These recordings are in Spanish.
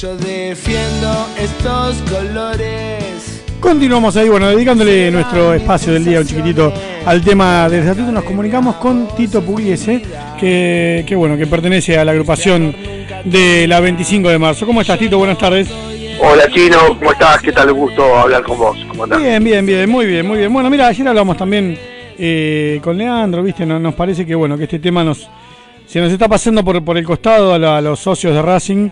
Yo defiendo estos colores. Continuamos ahí, bueno, dedicándole nuestro espacio del día un chiquitito al tema del estatuto. Nos comunicamos con Tito Pugliese, que, que bueno, que pertenece a la agrupación de la 25 de marzo. ¿Cómo estás, Tito? Buenas tardes. Hola Chino, ¿cómo estás? ¿Qué tal? Un gusto hablar con vos. ¿Cómo andás? Bien, bien, bien, muy bien, muy bien. Bueno, mira, ayer hablamos también eh, con Leandro, ¿viste? Nos, nos parece que bueno, que este tema nos se nos está pasando por, por el costado a, la- a los socios de Racing.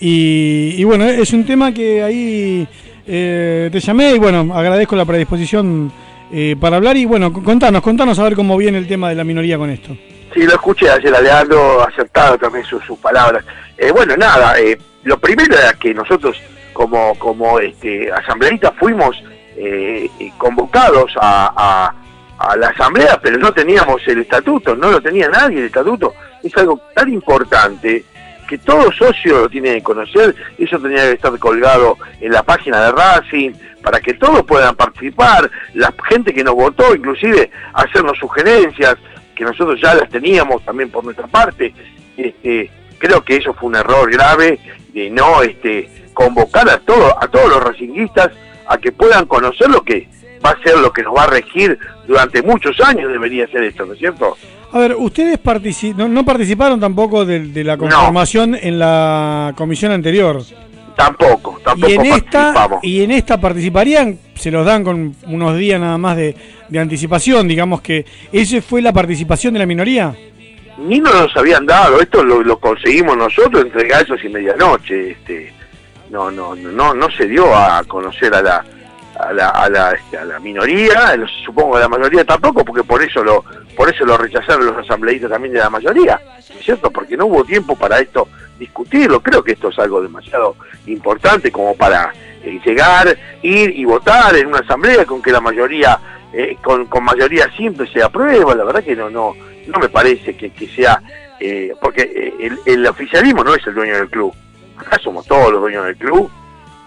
Y, y bueno, es un tema que ahí eh, te llamé y bueno, agradezco la predisposición eh, para hablar. Y bueno, contanos, contanos a ver cómo viene el tema de la minoría con esto. Sí, lo escuché ayer a Leandro, acertado también sus, sus palabras. Eh, bueno, nada, eh, lo primero era que nosotros como, como este, asambleístas fuimos eh, eh, convocados a, la asamblea, pero no teníamos el estatuto, no lo tenía nadie el estatuto. Es algo tan importante que todo socio lo tiene que conocer, eso tenía que estar colgado en la página de Racing, para que todos puedan participar, la gente que nos votó, inclusive hacernos sugerencias, que nosotros ya las teníamos también por nuestra parte. Este, creo que eso fue un error grave de no este, convocar a, todo, a todos los racinguistas a que puedan conocer lo que va a ser lo que nos va a regir durante muchos años, debería ser esto, ¿no es cierto? A ver, ustedes partici- no, no participaron tampoco de, de la conformación en la comisión anterior. Tampoco, tampoco y en esta y en esta participarían, se los dan con unos días nada más de, de anticipación, digamos que esa fue la participación de la minoría. ni no nos habían dado, esto lo, lo conseguimos nosotros entre gallos y medianoche, este, no, no, no, no, no se dio a conocer a la, a la, a la, este, a la minoría, supongo a la mayoría tampoco, porque por eso lo, por eso lo rechazaron los asambleístas también de la mayoría, ¿no es cierto? Porque no hubo tiempo para esto discutirlo, creo que esto es algo demasiado importante como para eh, llegar, ir y votar en una asamblea con que la mayoría, eh, con, con mayoría simple se aprueba, la verdad que no, no, no me parece que, que sea, eh, porque eh, el, el oficialismo no es el dueño del club, acá somos todos los dueños del club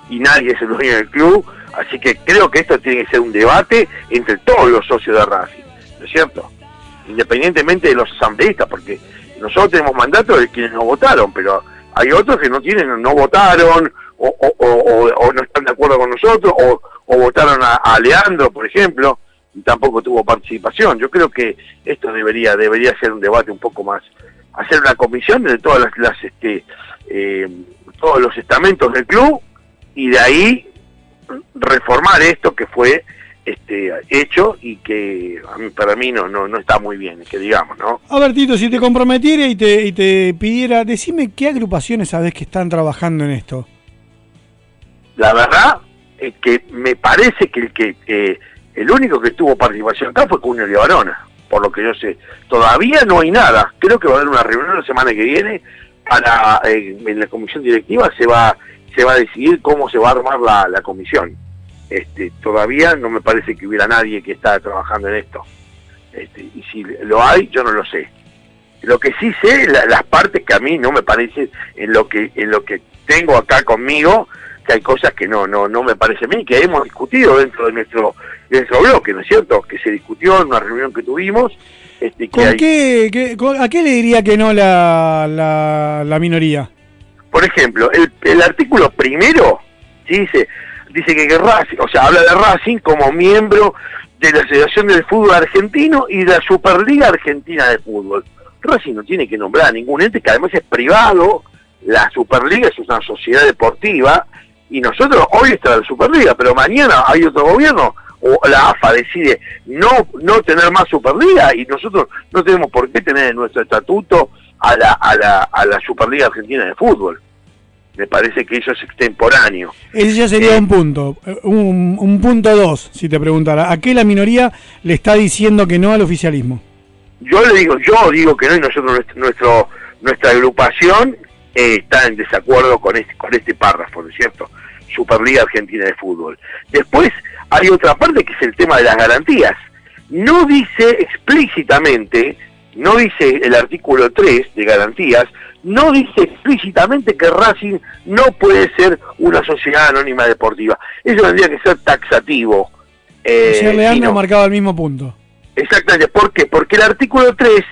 y nadie es el dueño del club, así que creo que esto tiene que ser un debate entre todos los socios de Racing, ¿no es cierto? Independientemente de los asambleístas, porque nosotros tenemos mandato de quienes nos votaron, pero hay otros que no tienen, no votaron, o, no están de acuerdo con nosotros, o, votaron a, a Leandro, por ejemplo, y tampoco tuvo participación. Yo creo que esto debería, debería ser un debate un poco más, hacer una comisión de todas las, las, este, eh, todos los estamentos del club, y de ahí reformar esto que fue este hecho y que a mí, para mí no, no, no está muy bien, que digamos, ¿no? A ver, Tito, si te comprometiera y te, y te pidiera, decime qué agrupaciones sabes que están trabajando en esto. La verdad es que me parece que el que eh, el único que tuvo participación acá fue Cunio de Barona, por lo que yo sé. Todavía no hay nada. Creo que va a haber una reunión la semana que viene para eh, en la comisión directiva se va se va a decidir cómo se va a armar la, la comisión. Este, todavía no me parece que hubiera nadie que está trabajando en esto. Este, y si lo hay, yo no lo sé. Lo que sí sé, la- las partes que a mí no me parece en lo que en lo que tengo acá conmigo, que hay cosas que no no no me parece a mí, que hemos discutido dentro de nuestro de nuestro bloque, ¿no es cierto? Que se discutió en una reunión que tuvimos. Este, que ¿Con hay- qué, qué- con- ¿A qué le diría que no la, la, la minoría? Por ejemplo, el, el artículo primero dice dice que, que Racing, o sea, habla de Racing como miembro de la Asociación del Fútbol Argentino y de la Superliga Argentina de Fútbol. Racing no tiene que nombrar a ningún ente que además es privado, la Superliga es una sociedad deportiva y nosotros hoy está la Superliga, pero mañana hay otro gobierno o la AFA decide no no tener más Superliga y nosotros no tenemos por qué tener en nuestro estatuto a la, a la, a la Superliga Argentina de Fútbol. Me parece que eso es extemporáneo. Ese ya sería un punto. Eh, Un, un punto dos, si te preguntara. ¿A qué la minoría le está diciendo que no al oficialismo? Yo le digo, yo digo que no y nosotros nuestro- nuestra agrupación eh, está en desacuerdo con este con este párrafo, ¿no es cierto? Superliga Argentina de Fútbol. Después hay otra parte que es el tema de las garantías. No dice explícitamente, no dice el artículo 3 de garantías, no dice explícitamente que Racing no puede ser una sociedad anónima deportiva. Eso tendría que ser taxativo. Eh, Ayer y Leandro no. marcaba el mismo punto. Exactamente, ¿por qué? Porque el artículo 3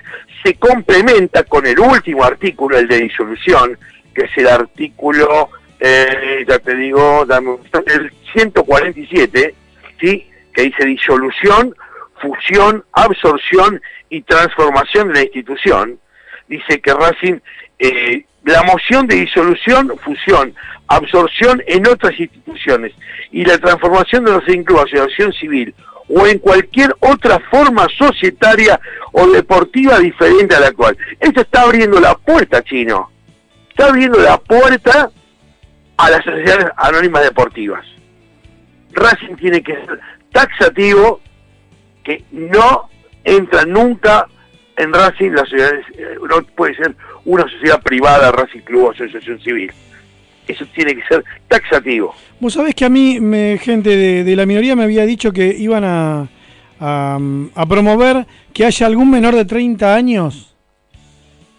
se complementa con el último artículo, el de disolución, que es el artículo eh, ya te digo, el 147, ¿sí? que dice disolución, fusión, absorción y transformación de la institución, dice que Racing, eh, la moción de disolución, fusión, absorción en otras instituciones y la transformación de vínculos de asociación civil o en cualquier otra forma societaria o deportiva diferente a la actual. Esto está abriendo la puerta, chino. Está abriendo la puerta a las sociedades anónimas deportivas. Racing tiene que ser taxativo no entra nunca en Racing las sociedades, eh, no puede ser una sociedad privada, Racing Club o Asociación Civil. Eso tiene que ser taxativo. Vos sabés que a mí, me, gente de, la minoría me había dicho que iban a, a, promover que haya algún menor de 30 años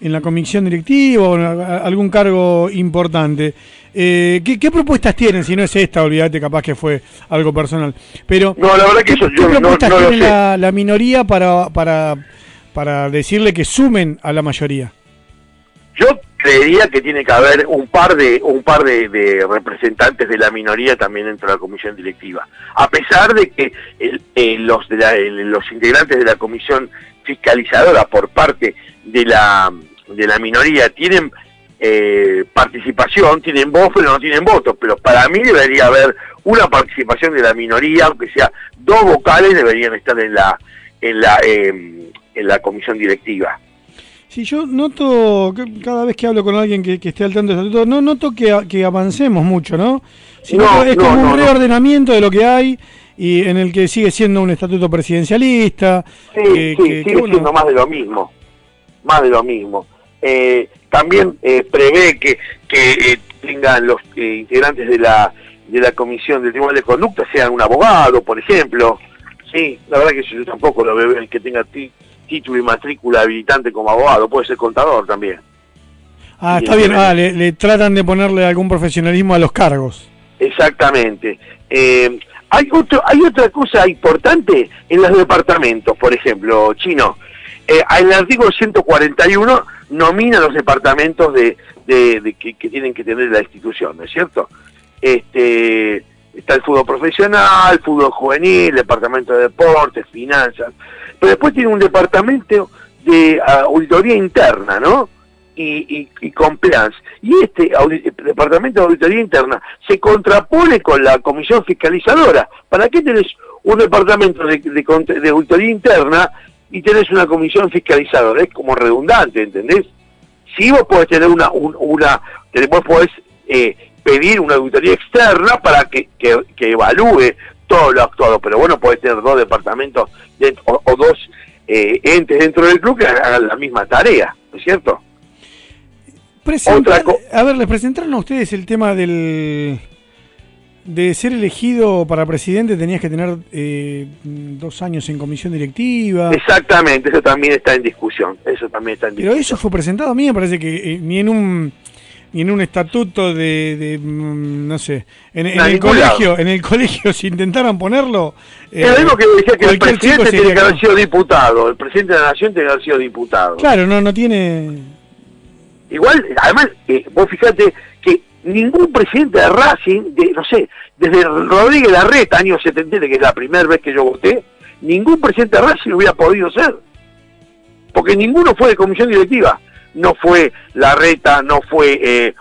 en la comisión directiva o en algún cargo importante. Eh, ¿qué, qué propuestas tienen? Si no es esta, olvídate, capaz que fue algo personal. Pero, No, la verdad que ¿qué, eso qué yo no, propuestas no tiene la, la minoría para, para, para decirle que sumen a la mayoría? Yo creería que tiene que haber un par de un par de, de representantes de la minoría también dentro de la comisión directiva, a pesar de que el- eh, los de la- el- los integrantes de la comisión fiscalizadora por parte de la de la minoría tienen eh, participación, tienen voz pero no tienen votos, pero para mí debería haber una participación de la minoría, aunque sea dos vocales deberían estar en la en la eh, en la comisión directiva. Sí, yo noto, que cada vez que hablo con alguien que, que esté al tanto de estatuto, no noto que, que avancemos mucho, ¿no? Sino No, es no, como no, un reordenamiento de lo que hay y en el que sigue siendo un estatuto presidencialista. Sí, que- sí, sigue bueno, siendo más de lo mismo, más de lo mismo. Eh, también eh, prevé que, que eh, tengan los eh, integrantes de la de la comisión del Tribunal de Conducta sean un abogado, por ejemplo. Sí, la verdad que yo tampoco lo veo el que tenga ti- título y matrícula habilitante como abogado, puede ser contador también. Ah, está bien, ah, le, le tratan de ponerle algún profesionalismo a los cargos. Exactamente. Eh, hay otro, hay otra cosa importante en los departamentos, por ejemplo, chino. Eh, en el artículo 141 nomina los departamentos de, de- que, tienen que tener la institución, ¿no es cierto? Este, está el fútbol profesional, fútbol juvenil, departamento de deportes, finanzas, pero después tiene un departamento de ah, auditoría interna, ¿no? y, y, y compliance. Y este departamento de auditoría interna se contrapone con la comisión fiscalizadora. ¿Para qué tenés un departamento de, de de auditoría interna y tenés una comisión fiscalizadora? Es como redundante, ¿entendés? Si vos podés tener una, un- una, vos podés eh, pedir una auditoría externa para que, que, que evalúe todo lo actuado, pero bueno, podés tener dos departamentos dentro- o, o dos eh, entes dentro del club que hagan la misma tarea, ¿no es cierto? Presentar- a ver, les presentaron a ustedes el tema del de ser elegido para presidente tenías que tener eh, dos años en comisión directiva. Exactamente, eso también está en discusión. Eso también está en Pero discusión. eso fue presentado a mí, me parece que eh, ni en un ni en un estatuto de, de, mm, no sé, en, el colegio, en el colegio si intentaran ponerlo, eh, es lo mismo que decía que el presidente tiene que haber sido diputado, el presidente de la nación tiene que haber sido diputado. Claro, no, no tiene. Igual, además, eh, vos fijate que ningún presidente de Racing, de, no sé, desde Rodríguez Larreta, año 70, que es la primera vez que yo voté, ningún presidente de Racing hubiera podido ser. Porque ninguno fue de comisión directiva. No fue Larreta, no fue eh,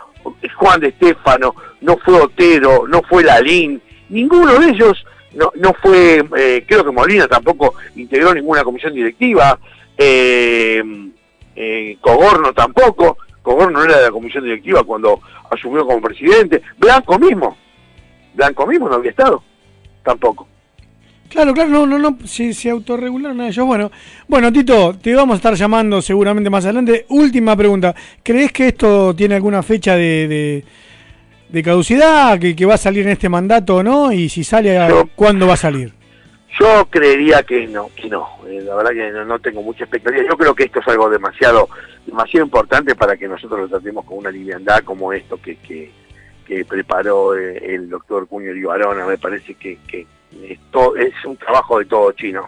Juan de Estefano, no fue Otero, no fue Lalín. Ninguno de ellos, no, no fue, eh, creo que Molina tampoco integró ninguna comisión directiva. Eh, eh, Cogorno tampoco, No era de la comisión directiva cuando asumió como presidente, Blanco mismo, Blanco mismo no había estado, tampoco. Claro, claro, no, no, no, se, se autorregularon a ellos. Bueno, bueno, Tito, te vamos a estar llamando seguramente más adelante. Última pregunta, ¿crees que esto tiene alguna fecha de, de, de caducidad, que, que va a salir en este mandato o no? Y si sale, Yo- ¿cuándo va a salir? Yo creería que no, que no, Eh, la verdad que no, no tengo mucha expectativa, yo creo que esto es algo demasiado, demasiado importante para que nosotros lo tratemos con una liviandad como esto que, que, que preparó eh, el doctor Cuño Libarona, me parece que, que es un trabajo de todo chino,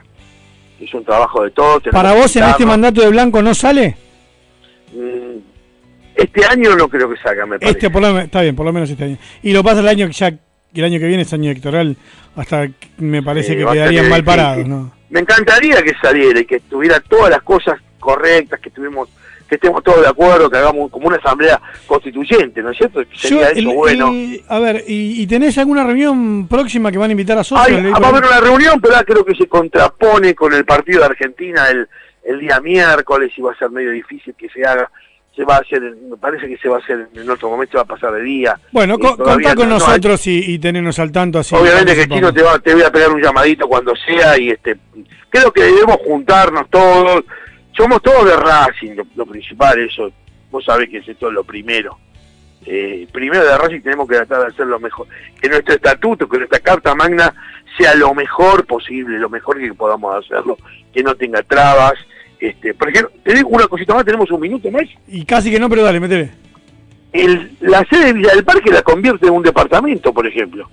es un trabajo de todo. ¿Para vos en este mandato de Blanco no sale? Mm, Este año no creo que salga, me parece. Este por lo está bien, por lo menos este año. Y lo pasa el año que ya el año que viene es año electoral, hasta me parece Eh, que quedarían mal parados, ¿no? Me encantaría que saliera y que tuviera todas las cosas correctas, que tuvimos que estemos todos de acuerdo, que hagamos como una asamblea constituyente, ¿no es cierto? Sería Yo, eso el- bueno. el- a ver, ¿y, y tenés alguna reunión próxima que van a invitar a socios? Hay- va a haber una reunión, pero creo que se contrapone con el partido de Argentina el, el día miércoles y va a ser medio difícil que se haga. Se va a hacer, me parece que se va a hacer en otro momento, va a pasar de día. Bueno, co- todavía contá con no- no hay- nosotros y, y tenernos al tanto así. Obviamente que. Chino te, va, te voy a pegar un llamadito cuando sea y este creo que debemos juntarnos todos. Somos todos de Racing, lo, lo principal, eso. Vos sabés que es lo primero. Eh, primero de Racing tenemos que tratar de hacer lo mejor. Que nuestro estatuto, que nuestra carta magna sea lo mejor posible, lo mejor que podamos hacerlo, que no tenga trabas. Este, por ejemplo, te digo una cosita más, tenemos un minuto más. Y casi que no, pero dale, metele. El, la sede de Villa del Parque la convierte en un departamento, por ejemplo.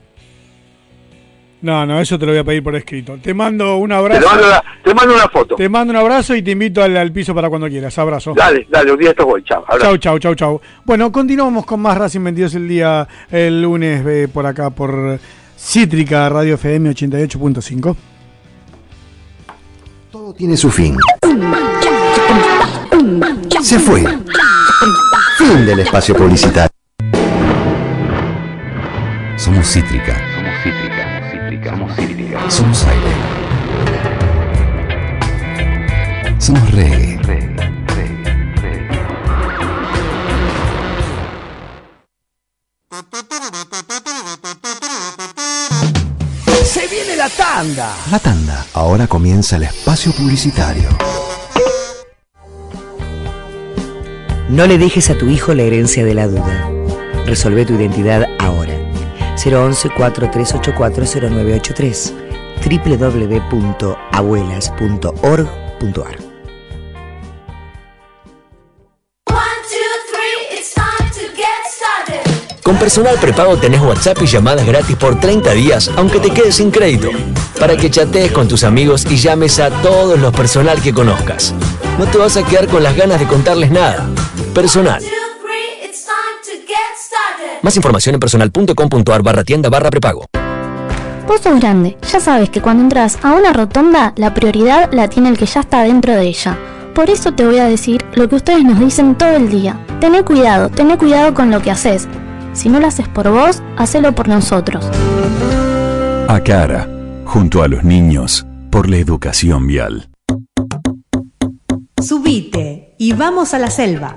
No, no, eso te lo voy a pedir por escrito. Te mando un Te, abrazo. mando la- te mando una foto. Te mando un abrazo y te invito al, al piso para cuando quieras. Abrazo. Dale, dale, un día esto voy, chao. abrazo. Chau, chau, chau, chau. Bueno, continuamos con más Racing 22 el día, el lunes, eh, por acá, por Cítrica Radio FM 88.5. Todo tiene su fin. Se fue. Fin del espacio publicitario. Somos cítrica. Somos cítrica. Somos cítrica. Somos aire. Somos reggae. Se viene la tanda. La tanda. Ahora comienza el espacio publicitario. No le dejes a tu hijo la herencia de la duda. Resolve tu identidad ahora. 011-4384-0983 www.abuelas.org.ar Con Personal Prepago tenés WhatsApp y llamadas gratis por 30 días, aunque te quedes sin crédito. Para que chatees con tus amigos y llames a todos los personal que conozcas. No te vas a quedar con las ganas de contarles nada. Personal. Más información en personal.com.ar barra tienda barra prepago. Vos sos grande, ya sabes que cuando entras a una rotonda, la prioridad la tiene el que ya está dentro de ella. Por eso te voy a decir lo que ustedes nos dicen todo el día. Tené cuidado, tené cuidado con lo que haces. Si no lo haces por vos, hacelo por nosotros. Acara, junto a los niños, por la educación vial. Subite y vamos a la selva.